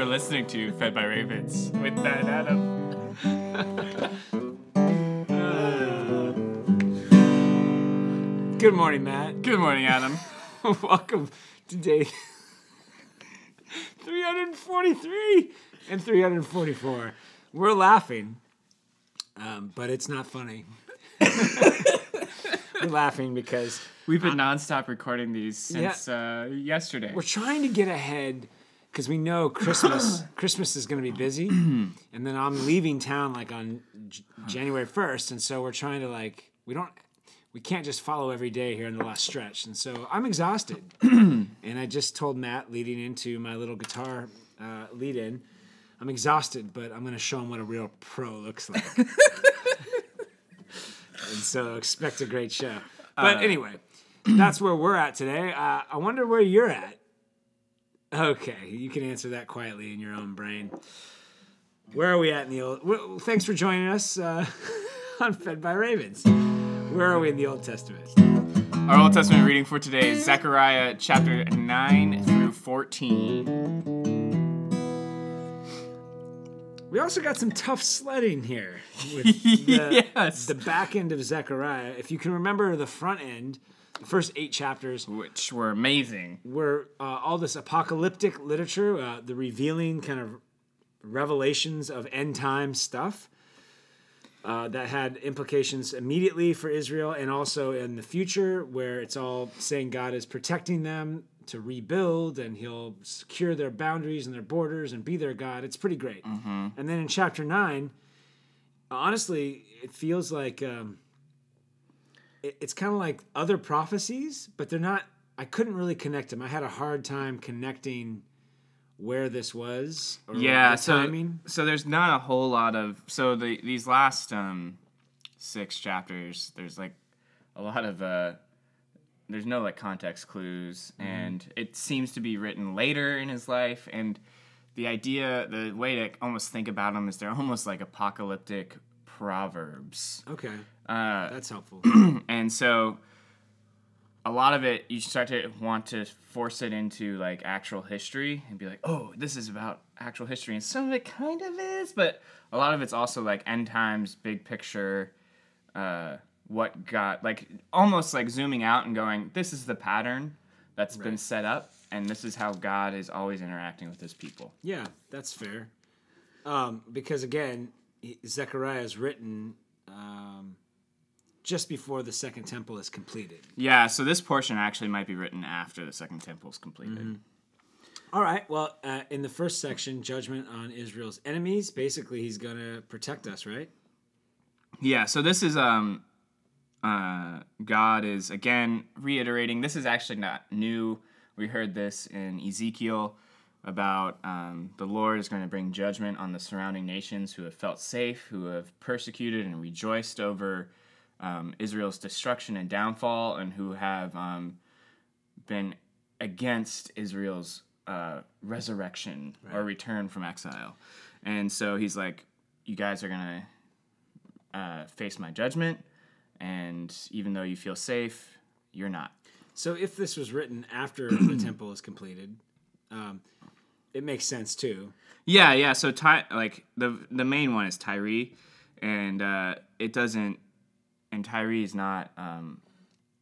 You're listening to Fed by Ravens with Matt and Adam. Good morning, Matt. Good morning, Adam. Welcome to day 343 and 344. We're laughing, um, but it's not funny. We're laughing because We've been nonstop recording these since uh, yesterday. we're trying to get ahead because we know Christmas Christmas is going to be busy, and then I'm leaving town like on J- January 1st, and so we're trying to like we don't we can't just follow every day here in the last stretch, and so I'm exhausted. and I just told Matt leading into my little guitar uh, lead in, I'm exhausted, but I'm going to show him what a real pro looks like. and so expect a great show. But anyway, that's where we're at today. Uh, I wonder where you're at. Okay, you can answer that quietly in your own brain. Where are we at in the old? Well, thanks for joining us uh, on Fed by Ravens. Where are we in the Old Testament? Our Old Testament reading for today is Zechariah chapter 9 through 14. We also got some tough sledding here with the, Yes. the back end of Zechariah. If you can remember the front end, first eight chapters Which were amazing. were uh, all this apocalyptic literature, uh, the revealing kind of revelations of end time stuff uh, that had implications immediately for Israel and also in the future, where it's all saying God is protecting them to rebuild and he'll secure their boundaries and their borders and be their God. It's pretty great. And then in chapter nine, honestly, it feels like. Um, it's kind of like other prophecies, but they're not. I couldn't really connect them. I had a hard time connecting where this was. Or Yeah, so timing. so there's not a whole lot of so the these last um six chapters there's like a lot of uh there's no like context clues Mm-hmm. and it seems to be written later in his life and the idea the way to almost think about them is they're almost like apocalyptic proverbs Okay, uh that's helpful. and so a lot of it you start to want to force it into like actual history and be like oh this is about actual history and some of it kind of is but a lot of it's also like end times big picture uh what got like almost like zooming out and going this is the pattern that's been set up and this is how god is always interacting with his people yeah, that's fair. Um, because again, Zechariah is written um, just before the second temple is completed. yeah so this portion actually might be written after the second temple is completed All right. Well, uh, in the first section, judgment on Israel's enemies. Basically, he's going to protect us, right? Yeah, so this is um uh God is again reiterating this is actually not new. We heard this in Ezekiel about um, the Lord is going to bring judgment on the surrounding nations who have felt safe, who have persecuted and rejoiced over um, Israel's destruction and downfall, and who have um, been against Israel's uh, resurrection or return from exile. And so he's like, You guys are going to uh, face my judgment, and even though you feel safe, you're not. So if this was written after the temple is completed, um, it makes sense too. Yeah, yeah. So Ty, like the the main one is Tyre, and uh, it doesn't, and Tyre is not um,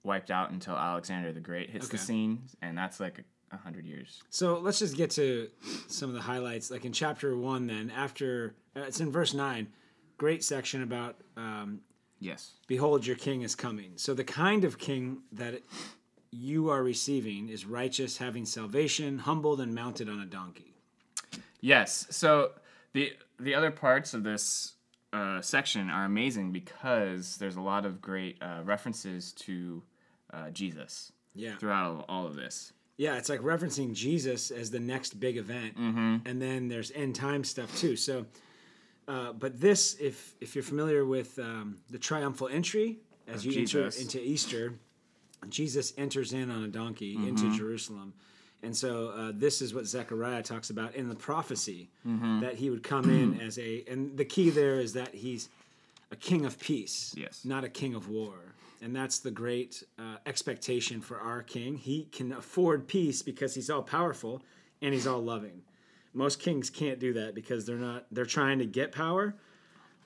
wiped out until Alexander the Great hits the scene, and that's like a, hundred years. So let's just get to some of the highlights. Like in chapter one, then after uh, it's in verse nine, great section about um, Yes. "Behold, your king is coming." So the kind of king that you are receiving is righteous, having salvation, humbled, and mounted on a donkey. Yes. So the the other parts of this uh, section are amazing because there's a lot of great uh, references to uh, Jesus Yeah, throughout all, of this. yeah. It's like referencing Jesus as the next big event, and then there's end time stuff too. So. Uh, but this, if if you're familiar with um, the triumphal entry as Of you Jesus. enter into Easter, Jesus enters in on a donkey into Jerusalem, and so uh, this is what Zechariah talks about in the prophecy that he would come in as a, and the key there is that he's a king of peace, Yes. not a king of war. And that's the great uh, expectation for our king. He can afford peace because he's all powerful and he's all loving. Most kings can't do that because they're not. They're trying to get power,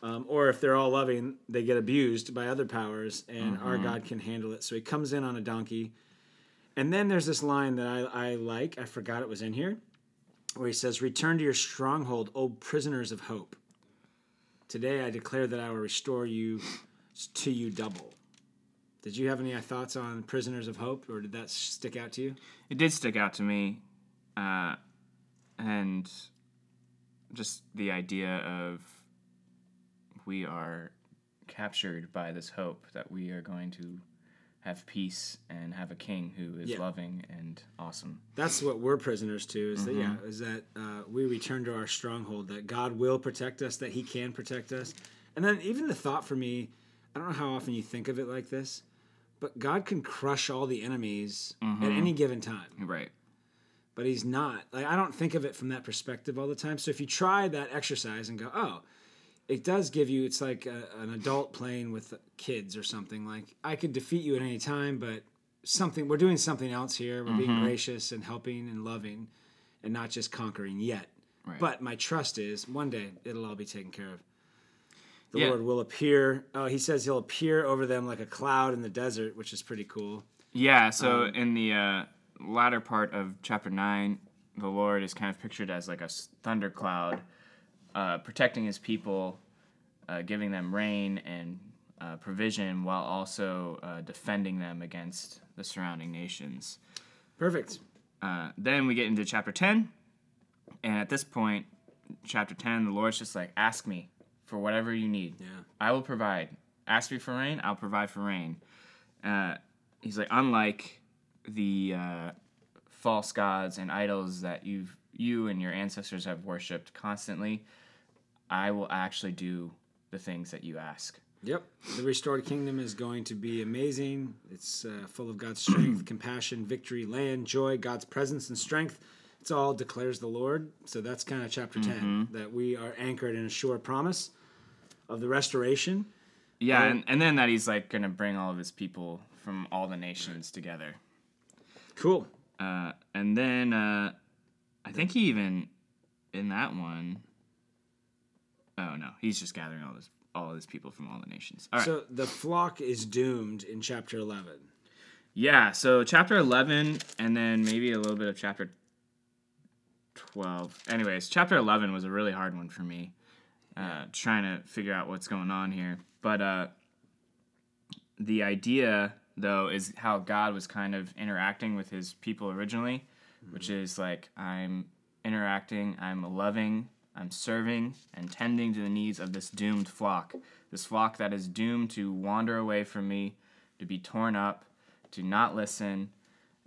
um, or if they're all loving, they get abused by other powers, and our God can handle it. So he comes in on a donkey, and then there's this line that I, I like. I forgot it was in here, where he says, "Return to your stronghold, O prisoners of hope. Today I declare that I will restore you to you double." Did you have any thoughts on prisoners of hope, or did that stick out to you? It did stick out to me, uh, and just the idea of we are captured by this hope that we are going to have peace and have a king who is Yeah. loving and awesome. That's what we're prisoners to. Is that yeah? Is that uh, we return to our stronghold? That God will protect us. That He can protect us. And then even the thought for me, I don't know how often you think of it like this, but God can crush all the enemies at any given time. Right. But He's not. Like I don't think of it from that perspective all the time. So if you try that exercise and go, oh, it does give you. It's like a, an adult playing with kids or something. Like I could defeat you at any time, but something we're doing something else here. We're being gracious and helping and loving, and not just conquering yet. Right. But my trust is one day it'll all be taken care of. The Yeah. Lord will appear. Oh, he says he'll appear over them like a cloud in the desert, which is pretty cool. Yeah, so Um, in the uh, latter part of chapter 9, the Lord is kind of pictured as like a thundercloud, uh, protecting his people, uh, giving them rain and uh, provision, while also uh, defending them against the surrounding nations. Perfect. Uh, then we get into chapter 10, and at this point, chapter 10, the Lord's just like, ask me for whatever you need. Yeah. I will provide. Ask me for rain, I'll provide for rain. Uh, he's like, unlike the uh, false gods and idols that you've you and your ancestors have worshipped constantly, I will actually do the things that you ask. Yep. The restored kingdom is going to be amazing. It's uh, full of God's strength, compassion, victory, land, joy, God's presence and strength. It's all declares the Lord. So that's kind of chapter 10 that we are anchored in a sure promise of the restoration. Yeah, and, and then that he's like gonna bring all of his people from all the nations together. Cool. Uh, and then uh, I think he even in that one oh no, he's just gathering all this all of his people from all the nations. All right. So the flock is doomed in chapter 11. yeah, so chapter 11 and then maybe a little bit of chapter 12. Anyways, chapter 11 was a really hard one for me. Uh, trying to figure out what's going on here. But uh, the idea, though, is how God was kind of interacting with his people originally, which is like, I'm interacting, I'm loving, I'm serving, and tending to the needs of this doomed flock. This flock that is doomed to wander away from me, to be torn up, to not listen,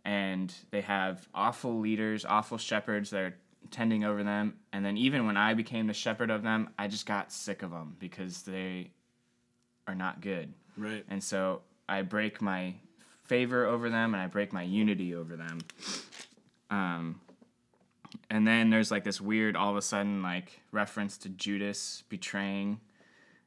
and they have awful leaders, awful shepherds that are tending over them. And then even when I became the shepherd of them, I just got sick of them because they are not good. Right. And so I break my favor over them and I break my unity over them. Um, and then there's like this weird, all of a sudden, like reference to Judas betraying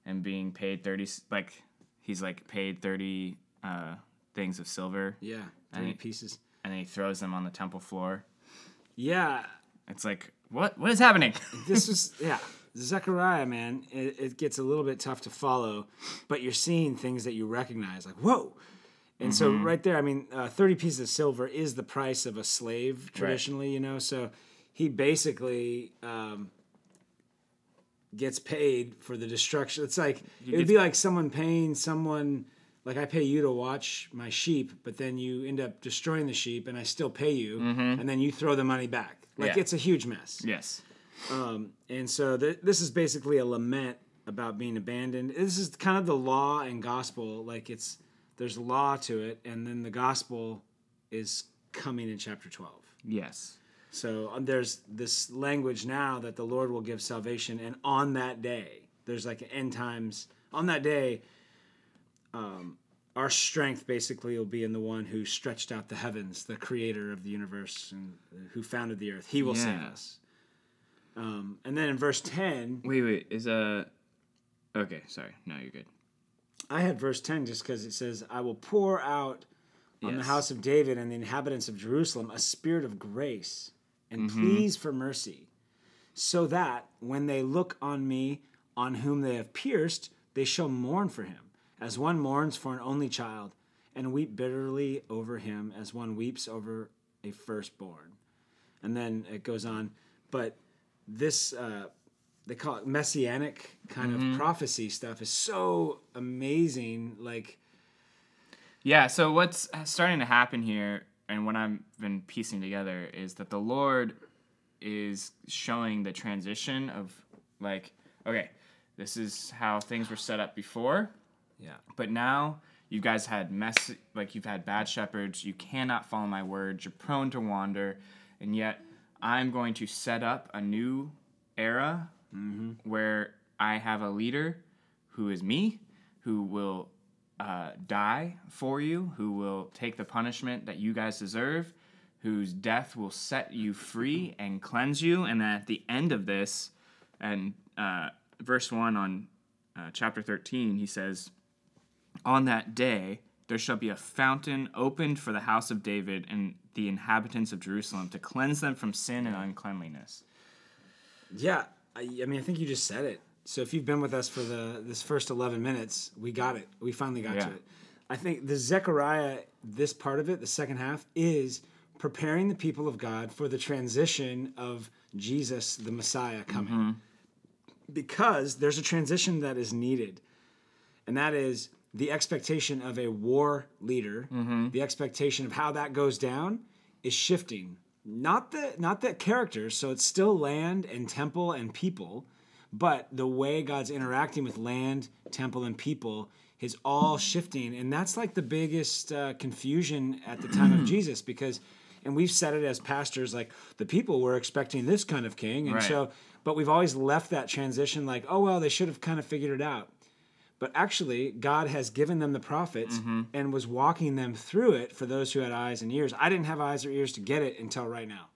and being paid 30 like he's like paid 30 uh, things of silver Yeah. 30 And- pieces. and then he throws them on the temple floor. Yeah. It's like, what? What is happening? this was yeah zechariah man it, it gets a little bit tough to follow but you're seeing things that you recognize like whoa and so right there i mean uh, 30 pieces of silver is the price of a slave traditionally you know so he basically um, gets paid for the destruction it's like it would be like someone paying someone like i pay you to watch my sheep but then you end up destroying the sheep and i still pay you and then you throw the money back like Yeah. it's a huge mess yes. and so th- this is basically a lament about being abandoned. This is kind of the law and gospel. Like it's there's law to it, and then the gospel is coming in chapter twelve. Yes. So um, there's this language now that the Lord will give salvation, and on that day, there's like an end times. On that day, um, our strength basically will be in the one who stretched out the heavens, the Creator of the universe, and who founded the earth. He will save us. Um, and then in verse ten, Wait, wait. Is a. Okay, sorry. No, you're good. I had verse 10 just because it says, I will pour out on the house of David and the inhabitants of Jerusalem a spirit of grace and Mm-hmm. pleas for mercy. so that when they look on me, on whom they have pierced, they shall mourn for him, as one mourns for an only child, and weep bitterly over him, as one weeps over a firstborn. And then it goes on, but this uh, they call it messianic kind Mm-hmm. of prophecy stuff is so amazing. Like, Yeah, so what's starting to happen here, and what I've been piecing together, is that the Lord is showing the transition of, like, okay, this is how things were set up before, yeah, but now you guys had mess, like, you've had bad shepherds, you cannot follow my words, you're prone to wander, and yet I'm going to set up a new era mm-hmm. where I have a leader who is me, who will uh, die for you, who will take the punishment that you guys deserve, whose death will set you free and cleanse you. And at the end of this, and uh, verse 1 on uh, chapter 13, he says, On that day, there shall be a fountain opened for the house of David and the inhabitants of Jerusalem to cleanse them from sin and uncleanliness. yeah. I, I mean, I think you just said it. So if you've been with us for the this first eleven minutes, we got it. We finally got Yeah. to it. I think the Zechariah, this part of it, the second half, is preparing the people of God for the transition of Jesus, the Messiah, coming. Mm-hmm. Because there's a transition that is needed, and that is the expectation of a war leader. Mm-hmm. The expectation of how that goes down is shifting. Not the not the character, so it's still land and temple and people, but the way God's interacting with land, temple, and people is all shifting, and that's like the biggest uh, confusion at the time of Jesus because. And we've said it as pastors, like the people were expecting this kind of king, and Right. so, but we've always left that transition like, oh well, they should have kind of figured it out. But actually, God has given them the prophets Mm-hmm. and was walking them through it for those who had eyes and ears. I didn't have eyes or ears to get it until right now.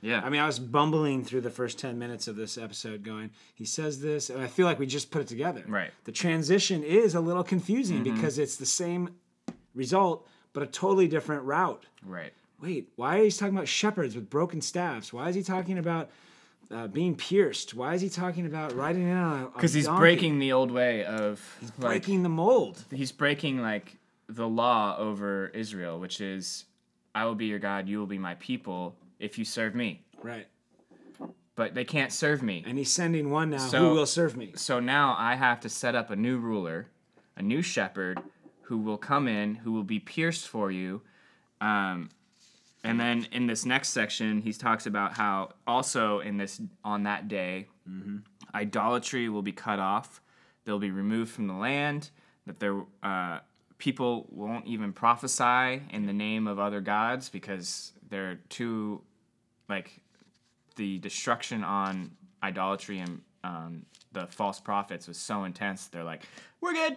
Yeah. I mean, I was bumbling through the first 10 minutes of this episode going, he says this, and I feel like we just put it together. Right. The transition is a little confusing because it's the same result, but a totally different route. right. Wait, why is he talking about shepherds with broken staffs? Why is he talking about uh, being pierced? Why is he talking about riding in on a Because he's donkey? breaking the old way of like, breaking the mold. he's breaking like the law over Israel, which is, I will be your God, you will be my people if you serve me. Right. But they can't serve me. And he's sending one now So- who will serve me. So now I have to set up a new ruler, a new shepherd, who will come in, who will be pierced for you. Um, and then in this next section, he talks about how also in this on that day, idolatry will be cut off. They'll be removed from the land. That there, uh, people won't even prophesy in the name of other gods because they're too, like, the destruction on idolatry and um, the false prophets was so intense. They're like, we're good.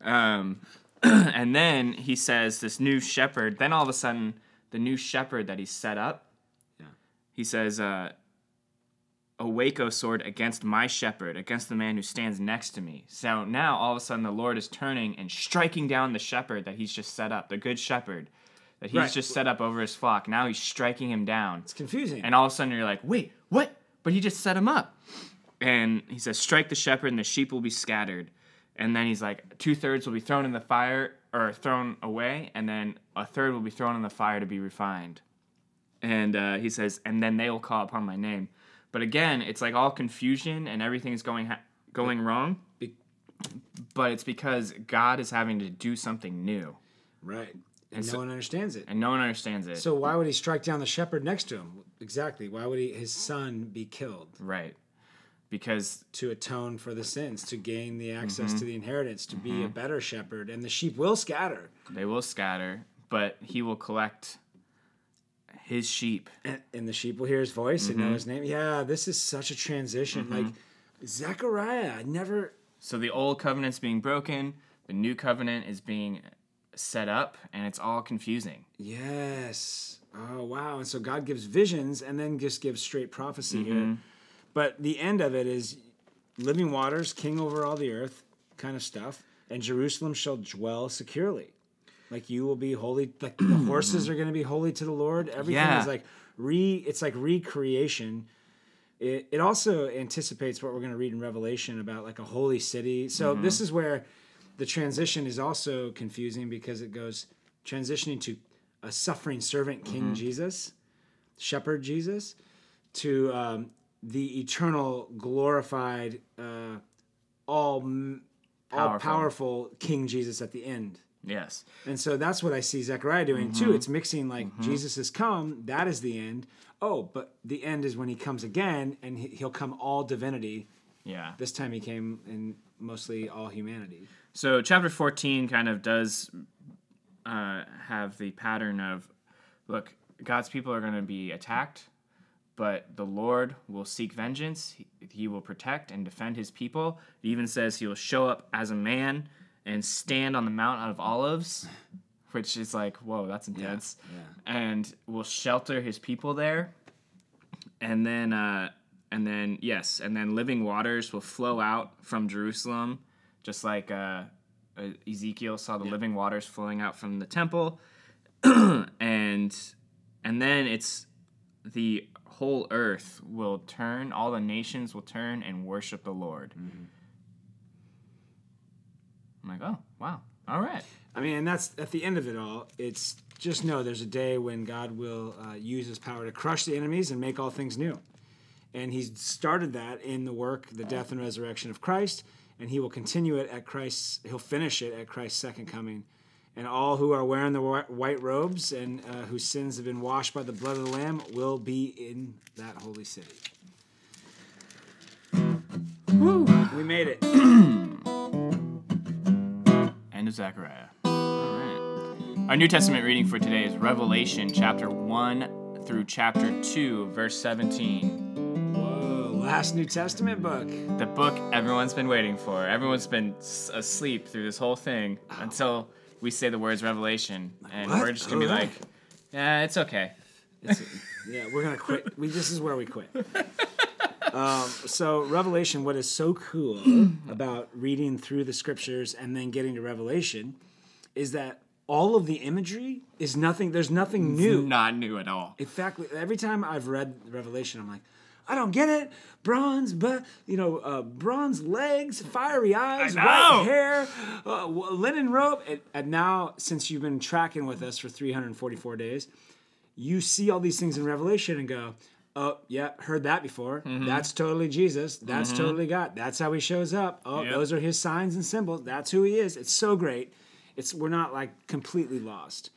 Um, and then he says, this new shepherd, then all of a sudden, the new shepherd that he set up, Yeah. he says, uh, Awake, O sword, against my shepherd, against the man who stands next to me. So now all of a sudden the Lord is turning and striking down the shepherd that he's just set up, the good shepherd that he's Right. just set up over his flock. Now he's striking him down. It's confusing. And all of a sudden you're like, wait, what? But he just set him up. And he says, strike the shepherd and the sheep will be scattered. And then he's like, two thirds will be thrown in the fire or thrown away, and then a third will be thrown in the fire to be refined. And uh, he says, and then they will call upon my name. But again, it's like all confusion and everything's going ha- going wrong. Be- But it's because God is having to do something new, right. And, no so- one understands it. and no one understands it. So why would he strike down the shepherd next to him? Exactly. Why would he, his son be killed? right. Because To atone for the sins, to gain the access Mm-hmm. to the inheritance, to be a better shepherd, and the sheep will scatter. They will scatter, but he will collect his sheep. And, and the sheep will hear his voice and Mm-hmm. know his name. Yeah, this is such a transition. Like Zechariah, I never. So the old covenant's being broken, the new covenant is being set up, and it's all confusing. Yes. Oh wow! And so God gives visions and then just gives straight prophecy Mm-hmm. here. But the end of it is living waters, king over all the earth, kind of stuff. And Jerusalem shall dwell securely. Like you will be holy. Like the horses are going to be holy to the Lord. Everything Yeah. is like re. It's like recreation. It, it also anticipates what we're going to read in Revelation about like a holy city. So Mm-hmm. this is where the transition is also confusing because it goes transitioning to a suffering servant King Mm-hmm. Jesus, shepherd Jesus, to um, the eternal glorified uh, all m- all Powerful. powerful King Jesus at the end. Yes. And so that's what I see Zechariah doing too. It's mixing like Jesus has come, that is the end. Oh, but the end is when he comes again and he'll come all divinity. Yeah. This time he came in mostly all humanity. So chapter 14 kind of does uh, have the pattern of look, God's people are going to be attacked, but the Lord will seek vengeance. He, he will protect and defend his people. It even says he will show up as a man and stand on the Mount of Olives, which is like, whoa, that's intense. yeah. And will shelter his people there. And then, uh, and then, yes, and then living waters will flow out from Jerusalem, just like uh, Ezekiel saw the living waters flowing out from the temple. and and then it's the whole earth will turn, all the nations will turn and worship the Lord. I'm like, oh, wow. All right. I mean, and that's at the end of it all. It's just know there's a day when God will uh, use his power to crush the enemies and make all things new. And He started that in the work, the death and resurrection of Christ, and he will continue it at Christ's, he'll finish it at Christ's second coming. And all who are wearing the white robes and uh, whose sins have been washed by the blood of the Lamb will be in that holy city. We made it. End of Zechariah. All right. Our New Testament reading for today is Revelation chapter 1 through chapter 2, verse 17. Last New Testament book. The book everyone's been waiting for. Everyone's been s- asleep through this whole thing until we say the words Revelation. And what? we're just going to be Oh, like, yeah, it's okay. It's, yeah, we're gonna quit. We this is where we quit. Um, so Revelation, what is so cool about reading through the scriptures and then getting to Revelation, is that all of the imagery is nothing. There's nothing new. Not new at all. In fact, every time I've read Revelation, I'm like, I don't get it. Bronze, but you know, uh, bronze legs, fiery eyes, white hair, uh, linen robe. And, and now, since you've been tracking with us for 344 days, you see all these things in Revelation and go, "Oh, yeah, heard that before. That's totally Jesus. That's totally God. That's how he shows up. Oh, Yep. those are his signs and symbols. That's who he is. It's so great. It's we're not like completely lost."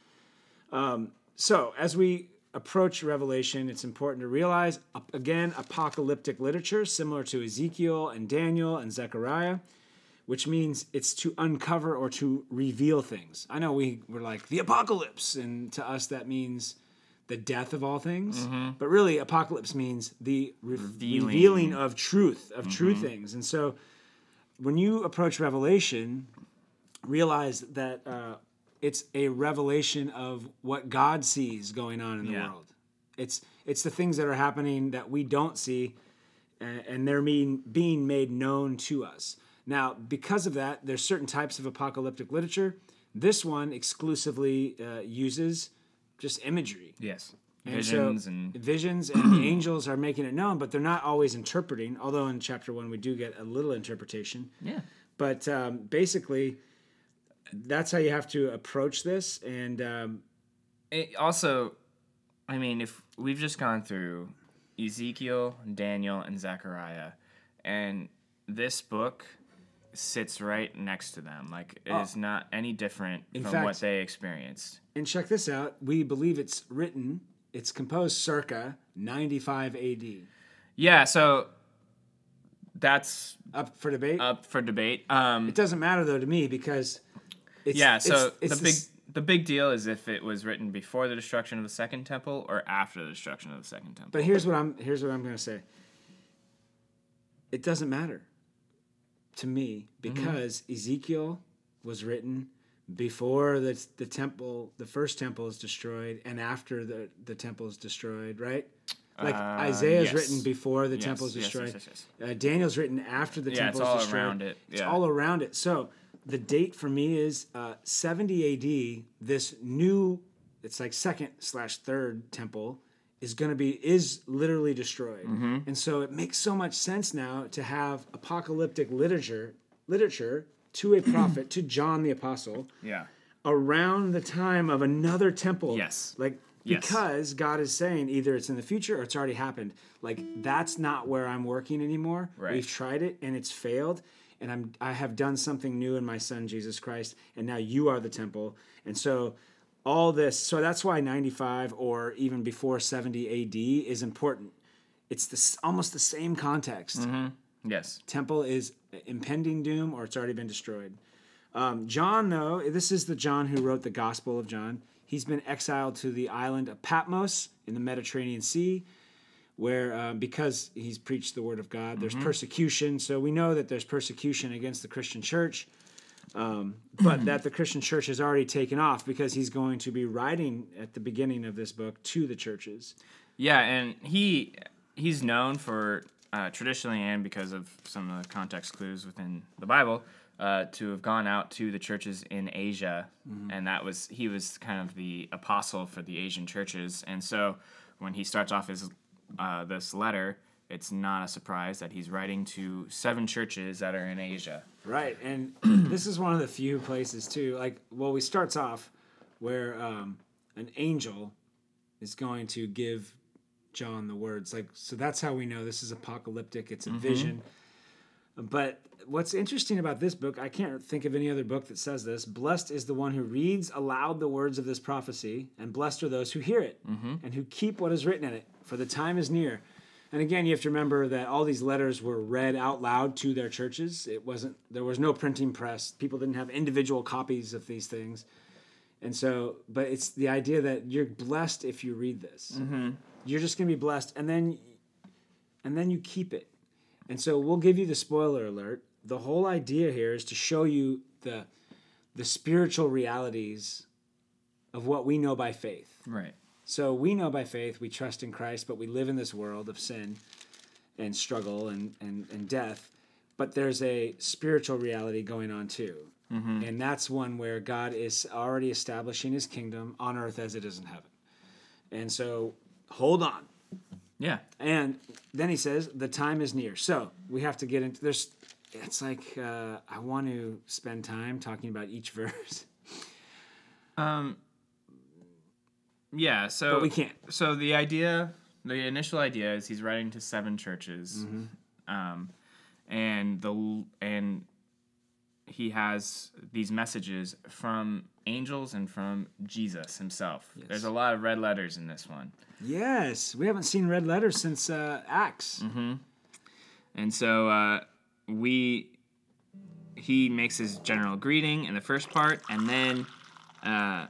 So, as we approach Revelation, it's important to realize, again, apocalyptic literature, similar to Ezekiel and Daniel and Zechariah, which means it's to uncover or to reveal things. I know we were like, the apocalypse, and to us that means the death of all things. But really, apocalypse means the re- Revealing. revealing. of truth, of true things. And so, when you approach Revelation, realize that uh, it's a revelation of what God sees going on in the Yeah. world. It's it's the things that are happening that we don't see, uh, and they're being being made known to us. Now, because of that, there's certain types of apocalyptic literature. This one exclusively uh, uses just imagery. Yes. And so Visions and visions and angels are making it known, but they're not always interpreting. Although in chapter one we do get a little interpretation. yeah. But um, basically, that's how you have to approach this. And um, It also, I mean, if we've just gone through Ezekiel, Daniel, and Zechariah, and this book sits right next to them. Like it is not any different from what Oh. they experienced. and check this out. We believe it's written. It's composed circa 95 A.D. Yeah, so that's Up for debate. up for debate. Um, it doesn't matter though to me because it's yeah, so it's, it's the big the big deal is if it was written before the destruction of the second temple or after the destruction of the second temple. But here's what I'm here's what I'm going to say. It doesn't matter to me because Ezekiel was written before the the temple, the first temple is destroyed, and after the the temple is destroyed, right? Like Uh, Isaiah's yes. written before the Yes, temple is yes, yes, destroyed. yes, yes. Uh, Daniel's written after the Yeah, temple it's is all destroyed. around it, It's all around it. So the date for me is uh, 70 AD. This new, it's like second slash third temple is going to be is literally destroyed. And so it makes so much sense now to have apocalyptic literature literature to a prophet to John the apostle Yeah. around the time of another temple. Yes. Like Yes. because God is saying either it's in the future or it's already happened. Like that's not where I'm working anymore. Right. We've tried it and it's failed. And I'm I have done something new in my son Jesus Christ, and now you are the temple. And so all this so that's why 95 or even before 70 AD is important. It's this almost the same context Yes. temple is impending doom or it's already been destroyed. Um, John, though, this is the John who wrote the Gospel of John. He's been exiled to the island of Patmos in the Mediterranean Sea, where uh, because he's preached the word of God, there's persecution. So we know that there's persecution against the Christian church, um, but that the Christian church has already taken off because he's going to be writing at the beginning of this book to the churches. Yeah, and he he's known for uh, traditionally and because of some of the context clues within the Bible uh, to have gone out to the churches in Asia, and that was he was kind of the apostle for the Asian churches, and so when he starts off his uh, this letter, it's not a surprise that he's writing to seven churches that are in Asia. Right, and this is one of the few places too. Like, well, we starts off where um, an angel is going to give John the words. Like, so that's how we know this is apocalyptic. It's a vision. But what's interesting about this book, I can't think of any other book that says this. Blessed is the one who reads aloud the words of this prophecy, and blessed are those who hear it mm-hmm. and who keep what is written in it, for the time is near. And again, you have to remember that all these letters were read out loud to their churches. It wasn't there was no printing press. People didn't have individual copies of these things. And so, but it's the idea that you're blessed if you read this. Mm-hmm. You're just going to be blessed and then and then you keep it. And so we'll give you the spoiler alert. The whole idea here is to show you the the spiritual realities of what we know by faith. Right. So we know by faith, we trust in Christ, but we live in this world of sin and struggle and, and, and death. But there's a spiritual reality going on too. Mm-hmm. And that's one where God is already establishing his kingdom on earth as it is in heaven. And so hold on. Yeah. And then he says, the time is near. So we have to get into there's it's like uh, I want to spend time talking about each verse, Um. Yeah. So but we can't. So the idea, the initial idea is he's writing to seven churches, um, and the and he has these messages from angels and from Jesus himself. There's a lot of red letters in this one, Yes, we haven't seen red letters since uh, Acts. and so uh, we he makes his general greeting in the first part, and then. Uh,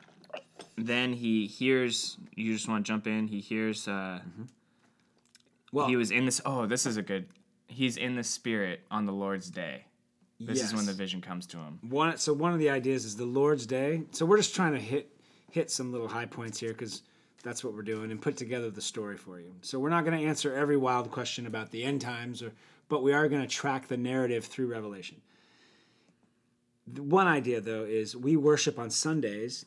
then he hears. You just want to jump in. He hears. Uh, Well, he was in this. Oh, this is a good. He's in the spirit on the Lord's day. This is when the vision comes to him. one. So one of the ideas is the Lord's Day. So we're just trying to hit hit some little high points here because that's what we're doing and put together the story for you. So we're not going to answer every wild question about the end times, or but we are going to track the narrative through Revelation. The one idea though is we worship on Sundays.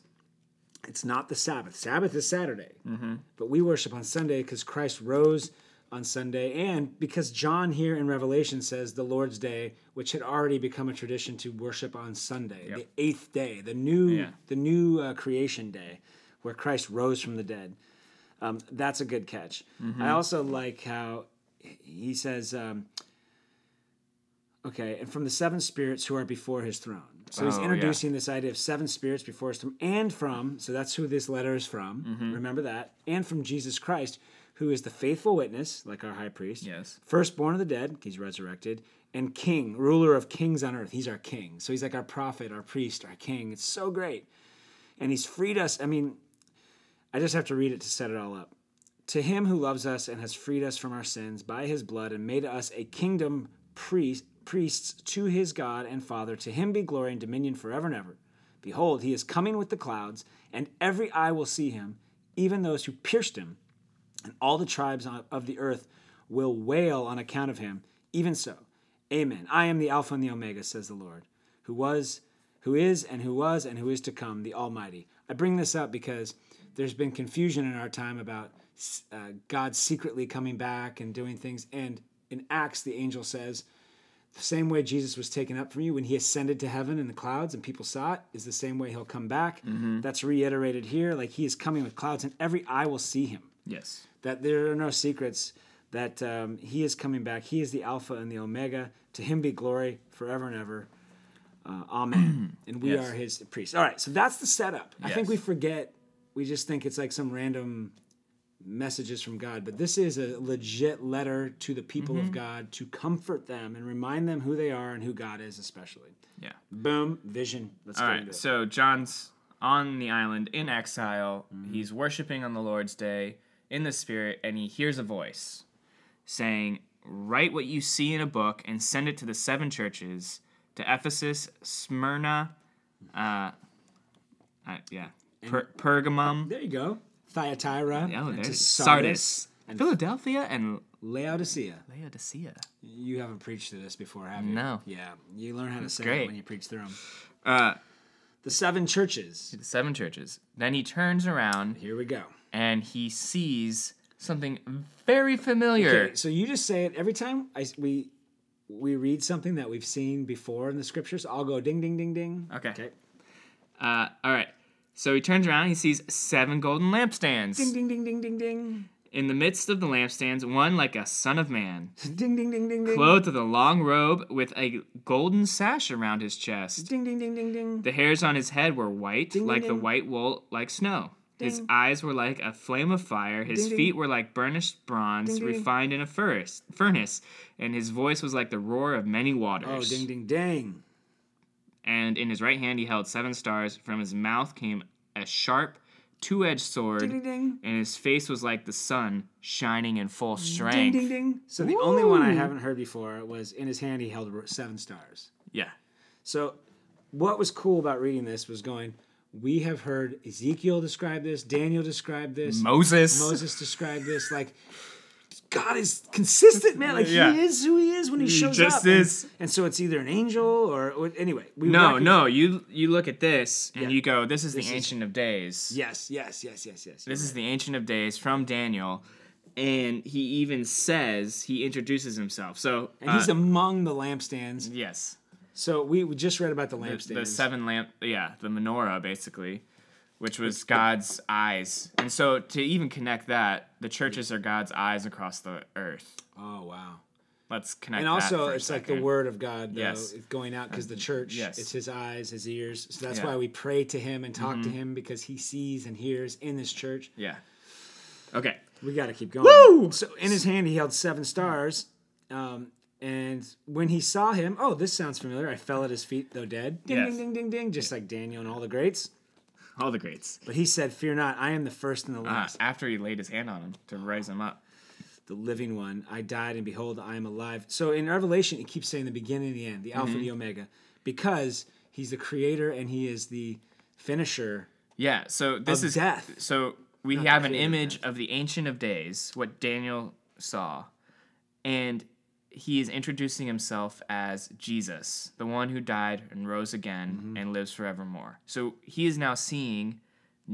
It's not the Sabbath. Sabbath is Saturday, mm-hmm. but we worship on Sunday because Christ rose on Sunday, and because John here in Revelation says the Lord's Day, which had already become a tradition to worship on Sunday, the eighth day, the new Yeah. the new uh, creation day, where Christ rose from the dead. Um, that's a good catch. I also like how he says, um, okay, and from the seven spirits who are before his throne. So he's Oh, yeah. introducing this idea of seven spirits before his throne, and from, so that's who this letter is from. Mm-hmm. Remember that. And from Jesus Christ, who is the faithful witness, like our high priest, Yes. firstborn of the dead, he's resurrected, and king, ruler of kings on earth. He's our king. So he's like our prophet, our priest, our king. It's so great. And he's freed us. I mean, I just have to read it to set it all up. To him who loves us and has freed us from our sins by his blood and made us a kingdom priest, priests to his God and Father, to him be glory and dominion forever and ever. Behold, he is coming with the clouds, and every eye will see him, even those who pierced him, and all the tribes of the earth will wail on account of him. Even so, Amen. I am the Alpha and the Omega, says the Lord, who was, who is, and who was, and who is to come, the Almighty. I bring this up because there's been confusion in our time about uh, God secretly coming back and doing things. And in Acts, the angel says, the same way Jesus was taken up from you when he ascended to heaven in the clouds and people saw it is the same way he'll come back. That's reiterated here. Like he is coming with clouds and every eye will see him. Yes. That there are no secrets, that um, he is coming back. He is the Alpha and the Omega. To him be glory forever and ever. Uh, amen. and we Yes. are his priests. All right, so that's the setup. I think we forget, we just think it's like some random messages from God, but this is a legit letter to the people Mm-hmm. of God to comfort them and remind them who they are and who God is, especially. Yeah. Boom, vision. Let's All right. So John's on the island in exile. Mm-hmm. He's worshiping on the Lord's day in the spirit, and he hears a voice saying, "Write what you see in a book and send it to the seven churches: to Ephesus, Smyrna, uh, uh yeah, per- Pergamum, There you go. Thyatira, oh, and to Sardis, Sardis, and Philadelphia, and Laodicea. Laodicea." You haven't preached to this before, have you? No. Yeah, you learn how to say it when you preach through them. Uh, The seven churches. the seven churches. Then he turns around Here we go. and he sees something very familiar. Okay, so you just say it every time I we we read something that we've seen before in the scriptures. I'll go ding ding ding ding. Okay. Okay. Uh, all right. So he turns around. He sees seven golden lampstands. Ding ding ding ding ding ding. In the midst of the lampstands, one like a son of man, Ding ding ding ding ding. clothed with a long robe with a golden sash around his chest. Ding ding ding ding ding. The hairs on his head were white, Ding, like ding, the ding. white wool, like snow. His eyes were like a flame of fire. His Ding, ding. feet were like burnished bronze, Ding, ding, ding. refined in a furnace, furnace. And his voice was like the roar of many waters. Oh ding ding ding. and in his right hand he held seven stars. From his mouth came a sharp, two edged sword, Ding ding ding. and his face was like the sun shining in full strength. ding ding. So the only one I haven't heard before was in his hand he held seven stars. Yeah. So, what was cool about reading this was going, we have heard Ezekiel describe this, Daniel describe this, Moses. Moses described this. Like, God is consistent, man. Like, Yeah. he is who he is when he, shows just up. And- is. And, so it's either an angel or, or- anyway. We No, reckon- no. You you look at this and Yeah. you go, "This is This the is- Ancient of Days." Yes, yes, yes, yes, yes. This is the Ancient of Days from Daniel, and he even says he introduces himself. So and he's uh, among the lampstands. yes, So we, we just read about the the, lampstands. the seven lamp. Yeah, the menorah basically, which was God's eyes. And so to even connect that, the churches are God's eyes across the earth. oh, wow. Let's connect. And also, it's like the word of God, though, Yes. going out because the church, Yes. it's his eyes, his ears. So that's Yeah. Mm-hmm. why we pray to him and talk to him because he sees and hears in this church. Yeah. Okay. We got to keep going. Woo! So in his hand, he held seven stars. Um, and when he saw him, oh, this sounds familiar. I fell at his feet, though dead. Ding, Yes. ding, ding, ding, ding, just like Daniel and all the greats. All the greats. But he said, Fear not, I am the first and the Uh, last, after he laid his hand on him to raise him up. the living one. I died, and behold, I am alive. So in Revelation, it keeps saying the beginning and the end, the Alpha Mm-hmm. and the Omega, because he's the creator and he is the finisher. Yeah. So this Of is death. So we Not have an image of the Ancient of Days, what Daniel saw, and he is introducing himself as Jesus, the one who died and rose again Mm-hmm. and lives forevermore. So he is now seeing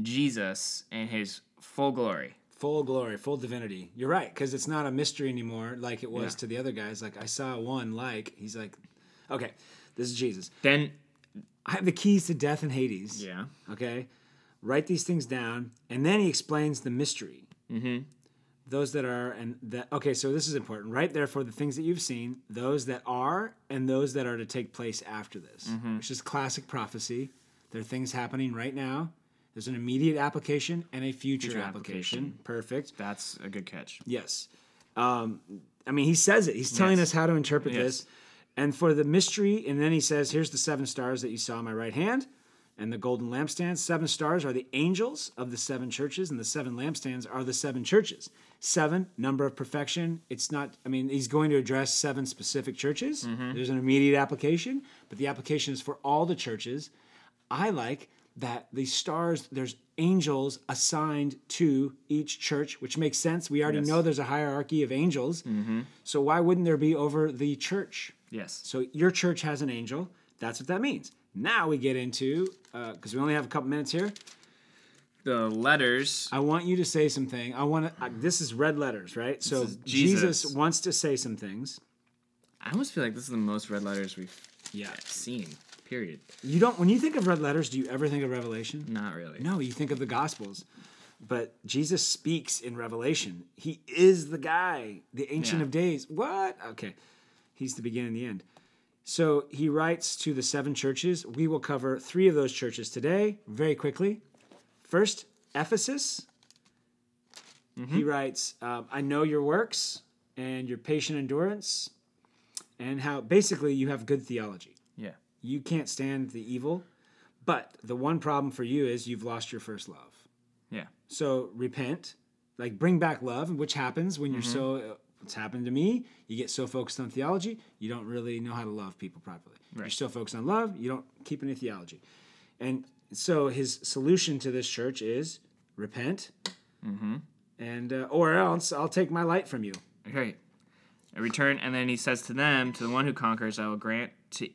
Jesus in his full glory. Full glory, full divinity. You're right, because it's not a mystery anymore like it was Yeah. to the other guys. Like, I saw one, like, he's like, okay, this is Jesus. Then, I have the keys to death and Hades. yeah, Okay, write these things down, and then he explains the mystery. Mm-hmm. Those that are and that okay, so this is important. Right therefore, the things that you've seen, those that are, and those that are to take place after this, Mm-hmm. which is classic prophecy. There are things happening right now. There's an immediate application and a future, Future application. application. Perfect. that's a good catch. Yes. Um, I mean, he says it. He's telling Yes. us how to interpret Yes. this. And for the mystery, and then he says, Here's the seven stars that you saw in my right hand and the golden lampstands. Seven stars are the angels of the seven churches, and the seven lampstands are the seven churches. Seven, number of perfection. It's not, I mean, he's going to address seven specific churches. Mm-hmm. There's an immediate application, but the application is for all the churches. I like that the stars, there's angels assigned to each church, which makes sense. We already Yes. know there's a hierarchy of angels. Mm-hmm. So why wouldn't there be over the church? Yes. So your church has an angel. That's what that means. Now we get into, because we only have a couple minutes here, the letters. I want you to say something. I want to. Uh, this is red letters, right? So Jesus. Jesus. wants to say some things. I almost feel like this is the most red letters we've Yeah. seen. Period. You don't. When you think of red letters, do you ever think of Revelation? Not really. No, you think of the Gospels. But Jesus speaks in Revelation. He is the guy, the Ancient Yeah. of Days. What? Okay. He's the beginning and the end. So he writes to the seven churches. We will cover three of those churches today very quickly. First, Ephesus. He mm-hmm. writes, um, I know your works and your patient endurance, and how basically you have good theology. Yeah. You can't stand the evil, but the one problem for you is you've lost your first love. Yeah. So repent, like bring back love, which happens when you're mm-hmm. so. Uh, It's happened to me. You get so focused on theology, you don't really know how to love people properly. You're Right. so focused on love, you don't keep any theology. And so his solution to this church is repent, and uh, or else I'll take my light from you. Okay. I return, and then he says to them, To the one who conquers, I will grant to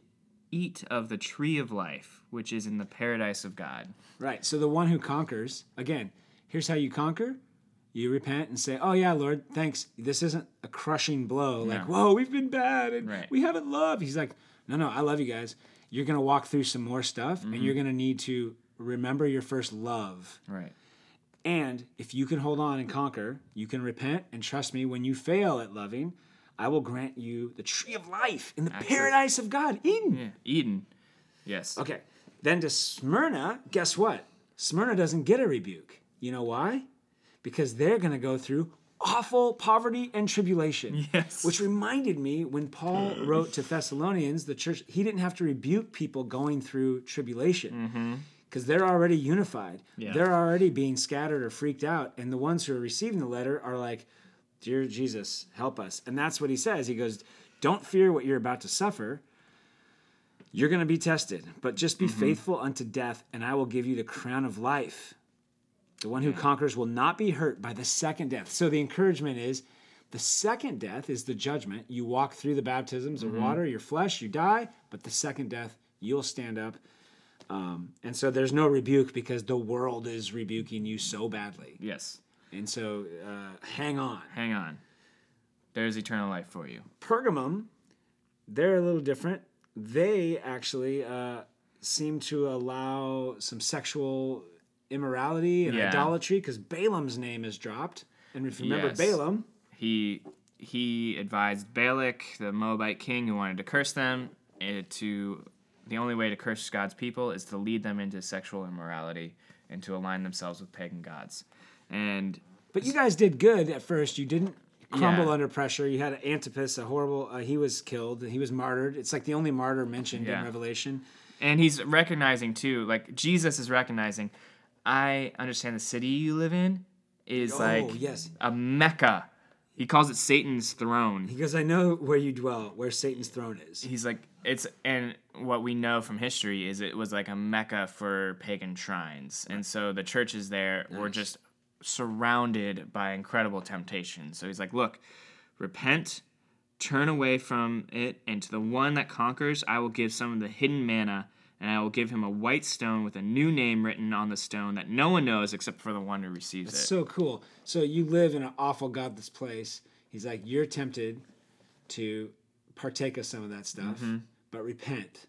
eat of the tree of life, which is in the paradise of God. Right. So the one who conquers, again, here's how you conquer. You repent and say, "Oh yeah, Lord, thanks. This isn't a crushing blow. Like, No. whoa, we've been bad and Right. we haven't loved." He's like, "No, no, I love you guys. You're gonna walk through some more stuff, and mm-hmm. you're gonna need to remember your first love. Right. And if you can hold on and conquer, you can repent and trust me. When you fail at loving, I will grant you the tree of life in the paradise of God, Eden." Yeah. Eden. Yes. Okay. Then to Smyrna, guess what? Smyrna doesn't get a rebuke. You know why? Because they're going to go through awful poverty and tribulation. Yes. Which reminded me when Paul mm-hmm. wrote to Thessalonians, the church, he didn't have to rebuke people going through tribulation mm-hmm. because they're already unified. Yeah. They're already being scattered or freaked out. And the ones who are receiving the letter are like, Dear Jesus, help us. And that's what he says. He goes, Don't fear what you're about to suffer. You're going to be tested, but just be mm-hmm. faithful unto death, and I will give you the crown of life. The one who conquers will not be hurt by the second death. So the encouragement is the second death is the judgment. You walk through the baptisms of water, your flesh, you die, but the second death, you'll stand up. Um, and so there's no rebuke because the world is rebuking you so badly. Yes. And so uh, hang on. Hang on. There's eternal life for you. Pergamum, they're a little different. They actually uh, seem to allow some sexual immorality and Yeah. idolatry because Balaam's name is dropped. And if you remember Yes. Balaam, He he advised Balak, the Moabite king who wanted to curse them, eh, to the only way to curse God's people is to lead them into sexual immorality and to align themselves with pagan gods. And but you guys did good at first. You didn't crumble Yeah. under pressure. You had Antipas, a horrible. Uh, he was killed. He was martyred. It's like the only martyr mentioned Yeah. in Revelation. and he's recognizing too, like Jesus is recognizing, I understand the city you live in is Oh, like yes. a mecca. He calls it Satan's throne. He goes, "I know where you dwell, where Satan's throne is." he's like it's and what we know from history is it was like a mecca for pagan shrines and so the churches there were just surrounded by incredible temptation so he's like look repent turn away from it and to the one that conquers i will give some of the hidden manna and i will give him a white stone with a new name written on the stone that no one knows except for the one who receives it So cool. So you live in an awful godless place. He's like, you're tempted to partake of some of that stuff, Mm-hmm. but repent.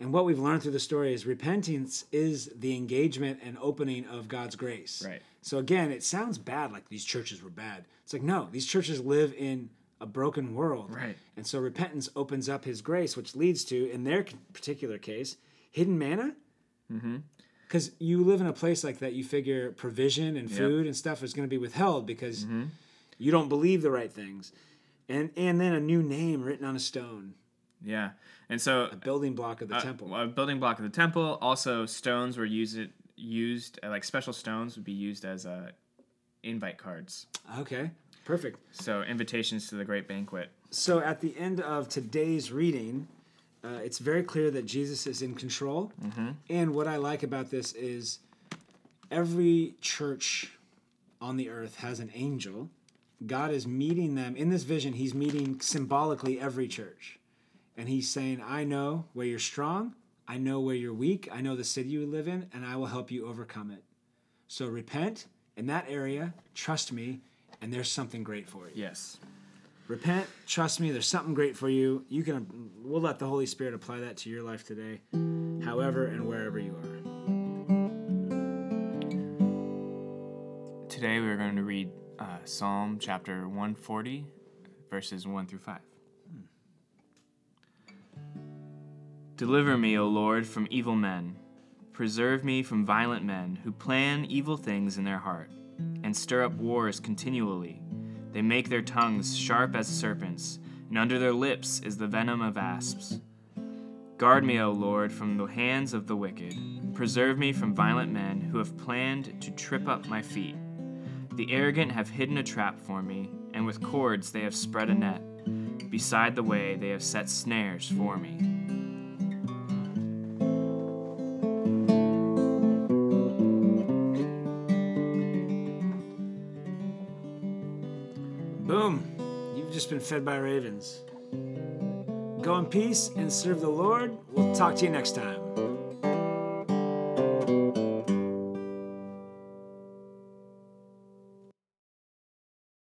And what we've learned through the story is repentance is the engagement and opening of God's grace. Right. So again, it sounds bad like these churches were bad. It's like, no, these churches live in a broken world. Right. And so repentance opens up his grace, which leads to, in their particular case, hidden manna. Because you live in a place like that, you figure provision and food and stuff is going to be withheld because you don't believe the right things. And, and then a new name written on a stone, yeah and so a building block of the temple. a building block of the temple. Also, stones were used used uh, like special stones would be used as uh, invite cards. Okay, perfect. So invitations to the great banquet. So at the end of today's reading, uh, it's very clear that Jesus is in control. And what I like about this is every church on the earth has an angel. God is meeting them in this vision. He's meeting symbolically every church. And he's saying, I know where you're strong. I know where you're weak. I know the city you live in, and I will help you overcome it. So repent in that area, trust me, and there's something great for you. Yes. Repent, trust me, there's something great for you. You can we'll let the Holy Spirit apply that to your life today, however and wherever you are. Today we're going to read uh, Psalm chapter 140, verses 1 through 5. Deliver me, O Lord, from evil men. Preserve me from violent men who plan evil things in their heart and stir up wars continually. They make their tongues sharp as serpents, and under their lips is the venom of asps. Guard me, O Lord, from the hands of the wicked. Preserve me from violent men who have planned to trip up my feet. The arrogant have hidden a trap for me, and with cords they have spread a net. Beside the way they have set snares for me. Just been fed by ravens. Go in peace and serve the Lord. We'll talk to you next time.